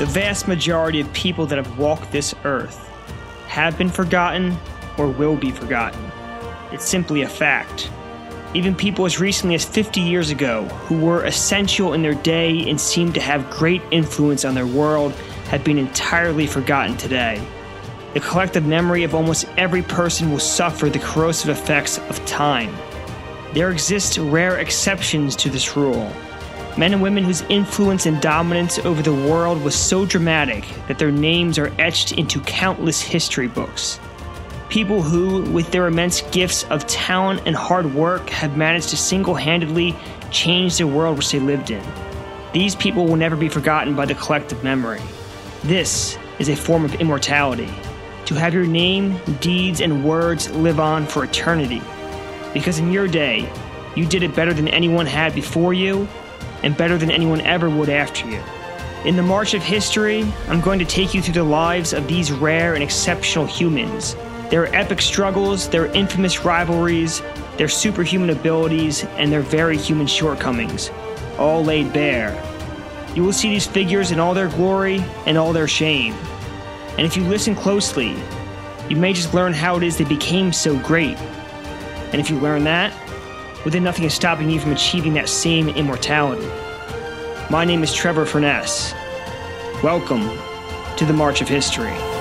The vast majority of people that have walked this earth have been forgotten or will be forgotten. It's simply a fact. Even people as recently as 50 years ago, who were essential in their day and seemed to have great influence on their world, have been entirely forgotten today. The collective memory of almost every person will suffer the corrosive effects of time. There exist rare exceptions to this rule. Men and women whose influence and dominance over the world was so dramatic that their names are etched into countless history books. People who, with their immense gifts of talent and hard work, have managed to single handedly change the world which they lived in. These people will never be forgotten by the collective memory. This is a form of immortality. To have your name, deeds, and words live on for eternity. Because in your day, you did it better than anyone had before you, and better than anyone ever would after you. In the march of history, I'm going to take you through the lives of these rare and exceptional humans their epic struggles, their infamous rivalries, their superhuman abilities, and their very human shortcomings, all laid bare. You will see these figures in all their glory and all their shame. And if you listen closely, you may just learn how it is they became so great. And if you learn that, well, then nothing is stopping you from achieving that same immortality. My name is Trevor Furness. Welcome to the March of History.